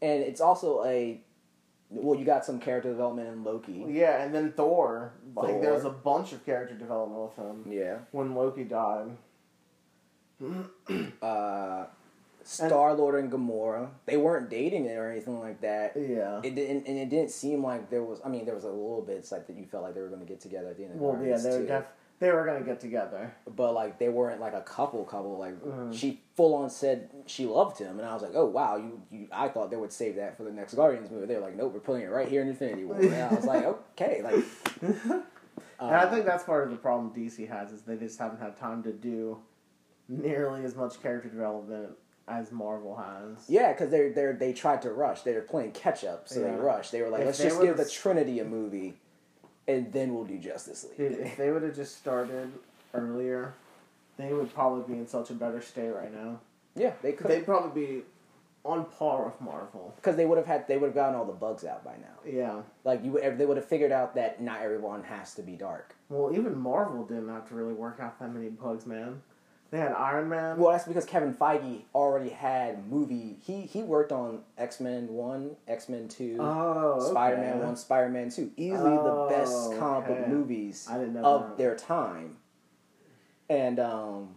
and it's also a well, you got some character development in Loki. Yeah, and then Thor, like there was a bunch of character development with him Yeah, when Loki died. uh, Star Lord and Gamora, they weren't dating it or anything like that. Yeah. It didn't, and it didn't seem like there was. I mean, there was a little bit like that you felt like they were going to get together at the end of the Well, yeah, Guardians they were too. They were gonna get together. but like they weren't like a couple couple like Mhm. she full on said she loved him and i was like oh wow you, you i thought they would save that for the next guardians movie they're like nope we're putting it right here in infinity war and i was like okay like and I think that's part of the problem DC has is they just haven't had time to do nearly as much character development as Marvel has. yeah because they're, they're they tried to rush they were playing catch up so Yeah. they rushed they were like If let's just give the trinity a movie and then we'll do justice league Dude, if they would have just started earlier, they would probably be in such a better state right now. yeah they could They'd probably be on par with Marvel. because they would have had they would have gotten all the bugs out by now Yeah. like you they would have figured out that not everyone has to be dark Well, even Marvel didn't have to really work out that many bugs, man. They had Iron Man. Well, that's because Kevin Feige already had movie. He he worked on X Men One, X Men Two, oh, okay. Spider Man One, Spider Man Two. Easily Oh, the best comic book movies I didn't know of that. their time, and um,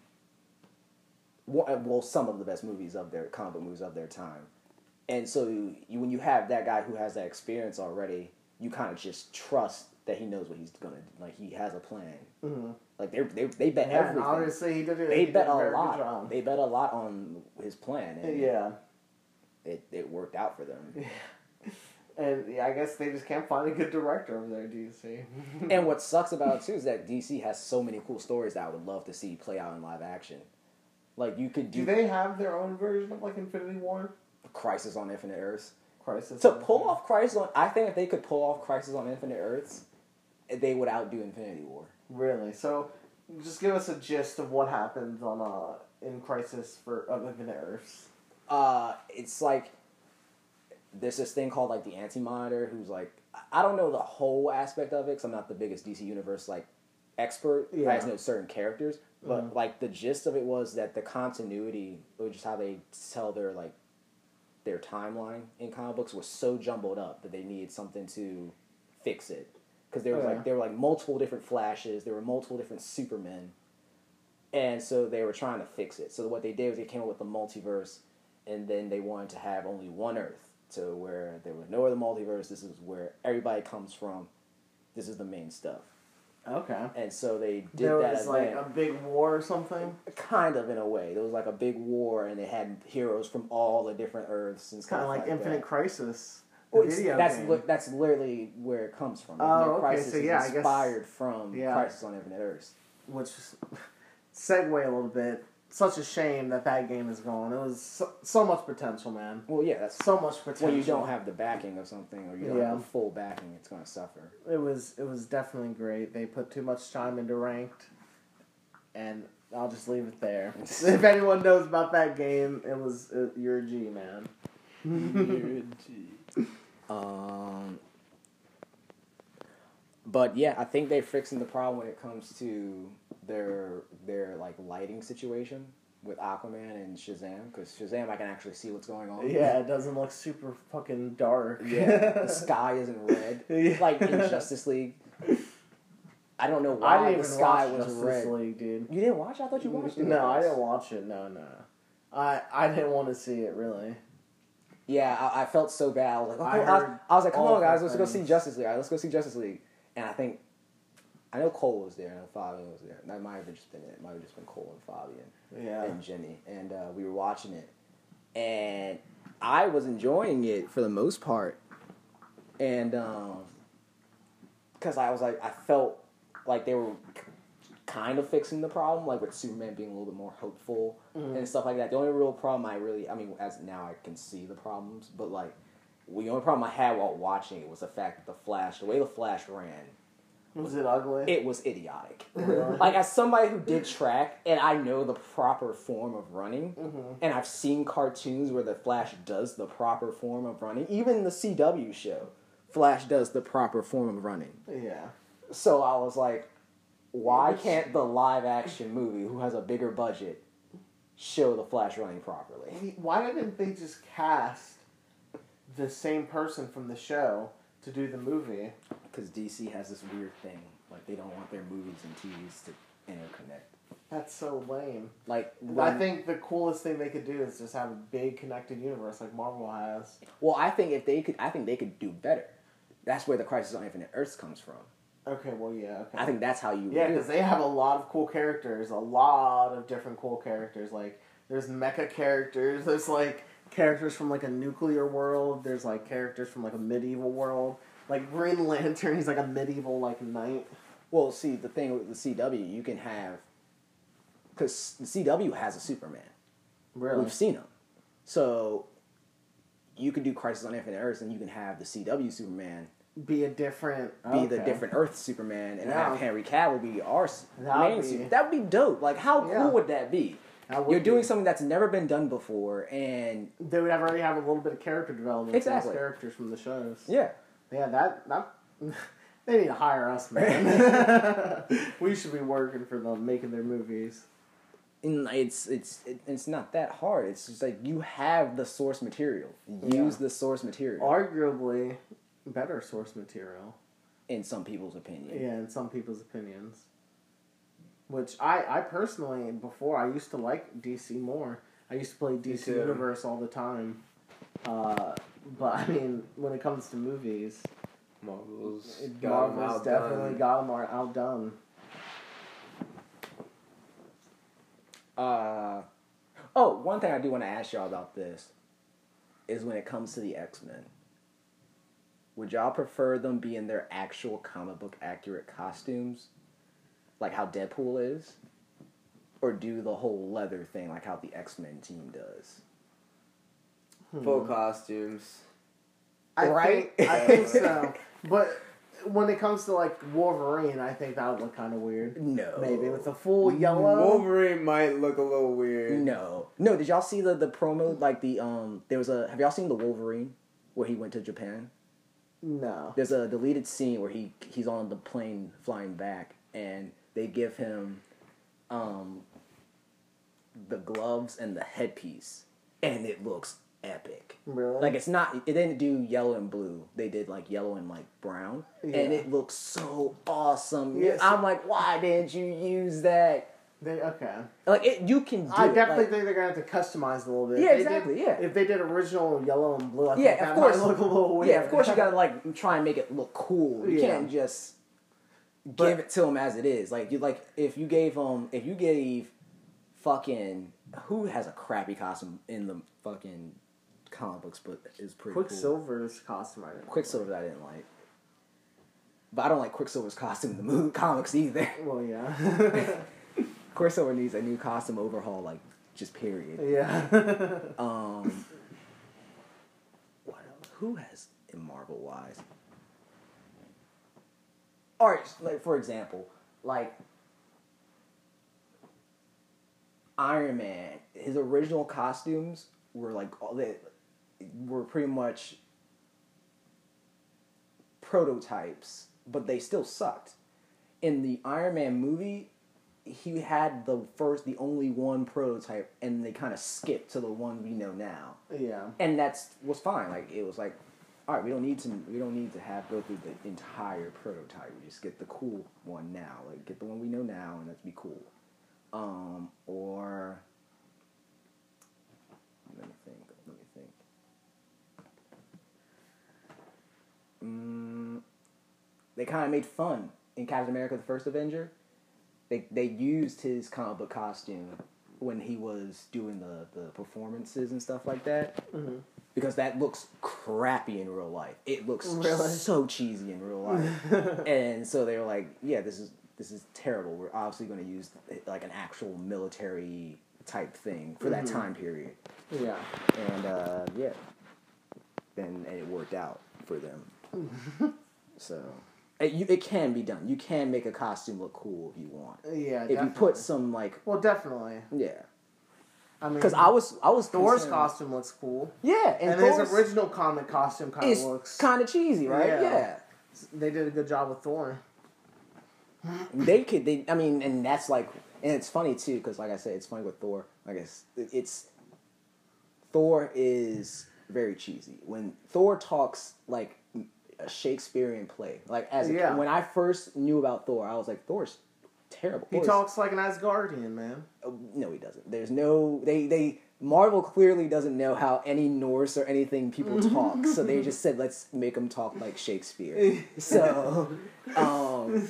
well, some of the best movies of their comic book movies of their time. And so, you, when you have that guy who has that experience already, you kind of just trust that he knows what he's gonna do. Like he has a plan. Mhm. Like they they they bet Yeah, everything obviously he did it. they bet a lot. job. They bet a lot on his plan, and Yeah, it, it worked out for them. Yeah. and yeah, I guess they just can't find a good director over there, DC. and what sucks about it too is that DC has so many cool stories that I would love to see play out in live action. Like you could do, do they have their own version of like Infinity War? Crisis on Infinite Earths. Crisis. To pull off Crisis on, I think if they could pull off Crisis on Infinite Earths, they would outdo Infinity War. Really? So, just give us a gist of what happens on uh in Crisis for of Infinite Earths. uh, it's like there's this thing called like the Anti Monitor, who's like I don't know the whole aspect of it because I'm not the biggest DC Universe like expert. I Yeah. just know certain characters, but Mhm. like the gist of it was that the continuity, or just how they tell their like their timeline in comic books was so jumbled up that they needed something to fix it because there was Oh, yeah. like there were like multiple different flashes, there were multiple different Supermen, and so they were trying to fix it. So what they did was they came up with the multiverse, and then they wanted to have only one Earth, so where there was no other multiverse. This is where everybody comes from. This is the main stuff, Okay. and so they did that. there that was like a big war or something. kind of in a way. There was like a big war, and they had heroes from all the different Earths and It's kind of like that. Infinite Crisis. The Well, it's- that's li- that's literally where it comes from. Oh, Infinite okay, Crisis so is yeah, I guess- inspired from yeah. Crisis on Infinite Earths. which segue a little bit. Such a shame that that game is gone. It was so, so much potential, man. Well, yeah, that's So much potential. when you don't have the backing of something or you don't Yeah. have the full backing, it's going to suffer. It was it was definitely great. They put too much time into ranked, and I'll just leave it there. if anyone knows about that game, it was uh, you're a G man. um, but yeah, I think they're fixing the problem when it comes to their their like lighting situation with Aquaman and Shazam because Shazam I can actually see what's going on. yeah, it doesn't look super fucking dark. yeah. The sky isn't red Yeah. like in Justice League. I don't know why the sky watch was Justice red. League, dude. You didn't watch? it? I thought you watched it. No, I didn't watch it. No, no. I I didn't want to see it really. Yeah, I, I felt so bad. I was like, I okay, I, was, I was like, come on, guys, let's go see. Justice League. Right, let's go see Justice League. And I think, I know Cole was there, and Fabian was there. That might have just been it. Might have just been Cole and Fabian Yeah. and Jenny, and uh, we were watching it, and I was enjoying it for the most part, and because I was like, I felt like they were kind of fixing the problem, like with Superman being a little bit more hopeful Mhm. and stuff like that. The only real problem I really, I mean, as now I can see the problems, but like the only problem I had while watching it was the fact that the Flash, the way the Flash ran, Was it ugly? it was idiotic. Like as somebody who did track and I know the proper form of running, Mhm. and I've seen cartoons where the Flash does the proper form of running. Even the CW show, Flash does the proper form of running. Yeah. So I was like, why can't the live action movie, who has a bigger budget, show the Flash running properly? Why didn't they just cast the same person from the show to do the movie? Because DC has this weird thing, like they don't want their movies and TVs to interconnect. That's so lame. Like, I think the coolest thing they could do is just have a big connected universe like Marvel has. well, I think if they could, I think they could do better. That's where the Crisis on Infinite Earths comes from. Okay, well, yeah. Okay. I think that's how you. Yeah, because they have a lot of cool characters, a lot of different cool characters. Like there's mecha characters, there's like characters from like a nuclear world. There's like characters from like a medieval world. Like Green Lantern, he's like a medieval like knight. Well, see, the thing with the CW, you can have because the CW has a Superman. Really? We've seen him, so you can do Crisis on Infinite Earths, and you can have the CW Superman Be a different. be the different Earth Superman, and Yeah. have Henry Cavill be our s- That main would be- Super- That would be dope. Like, how Yeah. cool would that be? That would You're doing be. something that's never been done before, and They would have already have a little bit of character development. Exactly. Characters from the shows. yeah, Yeah, that that. They need to hire us, man. we should be working for them, making their movies. and it's it's it, it's not that hard. It's just like you have the source material. Use Yeah. the source material. Arguably, better source material. in some people's opinion. Yeah, in some people's opinions. Which I, I personally, before I used to like DC more. I used to play DC. Universe all the time. Uh, but I mean, when it comes to movies, Marvel's got Marvel's definitely got them outdone. Uh, oh, one thing I do want to ask y'all about this is when it comes to the X Men. Would y'all prefer them be in their actual comic book accurate costumes, like how Deadpool is, or do the whole leather thing like how the X Men team does? full costumes. I Right? Think, I think so. But when it comes to like Wolverine, I think that would look kind of weird. No, Maybe with the full yellow. Wolverine might look a little weird. No, no. Did y'all see the the promo? Like the um, there was a. Have y'all seen the Wolverine where he went to Japan? No. There's a deleted scene where he he's on the plane flying back, and they give him um, the gloves and the headpiece, and it looks epic. Really? Like it's not. It didn't do yellow and blue. They did like yellow and like brown, and it looks so awesome. Yes. I'm like, why didn't you use that? They okay. Like it, you can. Do I it, definitely like- think they're gonna have to customize it a little bit. Yeah, If exactly, Did, yeah. If they did original yellow and blue, I Yeah, think of that course. look a little weird. Yeah, of course you gotta like try and make it look cool. You Yeah. can't just But- give it to them as it is. Like you like if you gave um if you gave fucking who has a crappy costume in the fucking comic books but is pretty cool. Quicksilver's costume. I didn't Quicksilver I didn't like. But I don't like Quicksilver's costume in the movie comics either. Well, yeah. Quicksilver needs a new costume overhaul, like just period. yeah. Um, what else? Who has in Marvel wise? All right, like for example, like Iron Man, his original costumes were like all they were pretty much prototypes, but they still sucked. In the Iron Man movie, he had the first, the only one prototype, and they kind of skipped to the one we know now, yeah. and that's was fine. Like it was like, all right, we don't need to, we don't need to have go through the entire prototype. We just get the cool one now. Like get the one we know now, and let's be cool. Um, or let me think. Let me think. Mm, they kind of made fun in Captain America: The First Avenger. They they used his comic book costume when he was doing the the performances and stuff like that. Mhm. because that looks crappy in real life. It looks Really? so cheesy in real life. and so they were like, "Yeah, this is this is terrible. We're obviously going to use like an actual military type thing for that time period." Yeah. And uh, yeah, and, and it worked out for them. so it, you, it can be done. You can make a costume look cool if you want. Uh, yeah. If you put some like Well, definitely. yeah, I mean, because I was I was Thor's concerned- costume looks cool, Yeah, and, and, Thor's his original comic costume kind of looks. kind of cheesy, right? Yeah. yeah. they did a good job with Thor. they could they i mean and that's like and it's funny too because like i said it's funny with thor i guess it's thor is very cheesy when thor talks like a shakespearean play like as a, Yeah. when i first knew about thor i was like thor's terrible He Thor's- talks like an Asgardian man. Oh, no he doesn't there's no they they marvel clearly doesn't know how any norse or anything people talk so they just said let's make them talk like shakespeare so um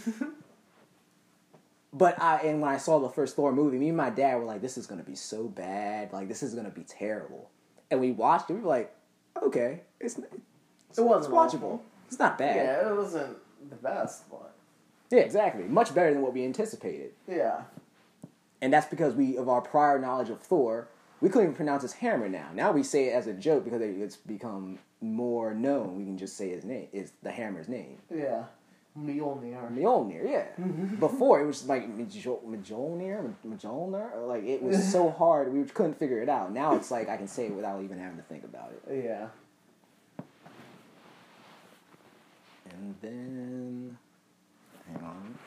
but I and when I saw the first Thor movie, me and my dad were like, "This is gonna be so bad. Like this is gonna be terrible." And we watched it. We were like, "Okay, it's it's, It wasn't it's watchable. awful. It's not bad. Yeah. It wasn't the best, but yeah, exactly. Much better than what we anticipated. yeah. And that's because we of our prior knowledge of Thor, we couldn't even pronounce his hammer now. Now we say it as a joke because it's become more known. We can just say his name is the hammer's name. Yeah. Mjolnir. Mjolnir, yeah. Before it was like Mjo- Mjolnir, Mjolnir, like it was so hard we couldn't figure it out. Now it's like I can say it without even having to think about it. Yeah. And then, hang on.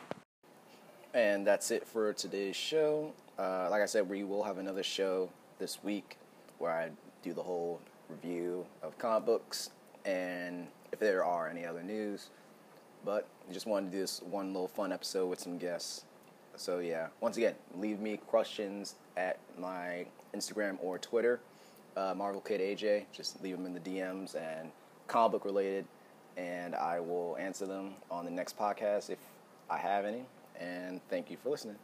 And that's it for today's show. Uh, like I said, we will have another show this week where I do the whole review of comic books and if there are any other news. But I just wanted to do this one little fun episode with some guests. So yeah, once again, leave me questions at my Instagram or Twitter, uh, Marvel Kid AJ. Just leave them in the DMs and comic book related, and I will answer them on the next podcast if I have any. And thank you for listening.